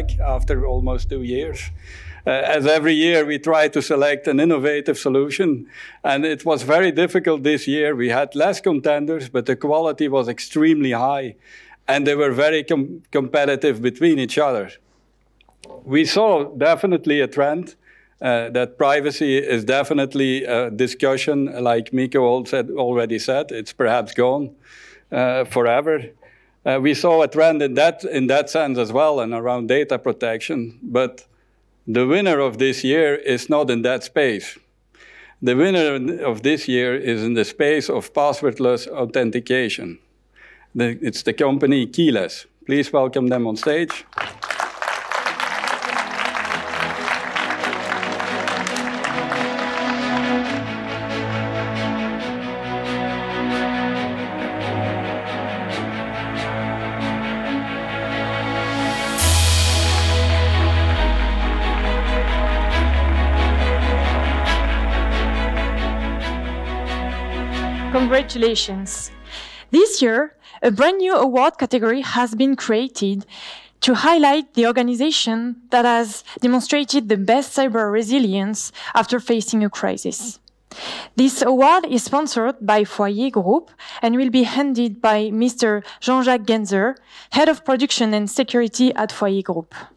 back after almost two years. Uh, as every year, we try to select an innovative solution, and it was very difficult this year. We had less contenders, but the quality was extremely high, and they were very com competitive between each other. We saw definitely a trend uh, that privacy is definitely a discussion, like Miko said, already said. It's perhaps gone uh, forever. Uh, we saw a trend in that, in that sense as well and around data protection, but the winner of this year is not in that space. The winner of this year is in the space of passwordless authentication. The, it's the company Keyless. Please welcome them on stage. Congratulations. This year, a brand new award category has been created to highlight the organization that has demonstrated the best cyber resilience after facing a crisis. This award is sponsored by Foyer Group and will be handed by Mr. Jean-Jacques Genzer, Head of Production and Security at Foyer Group.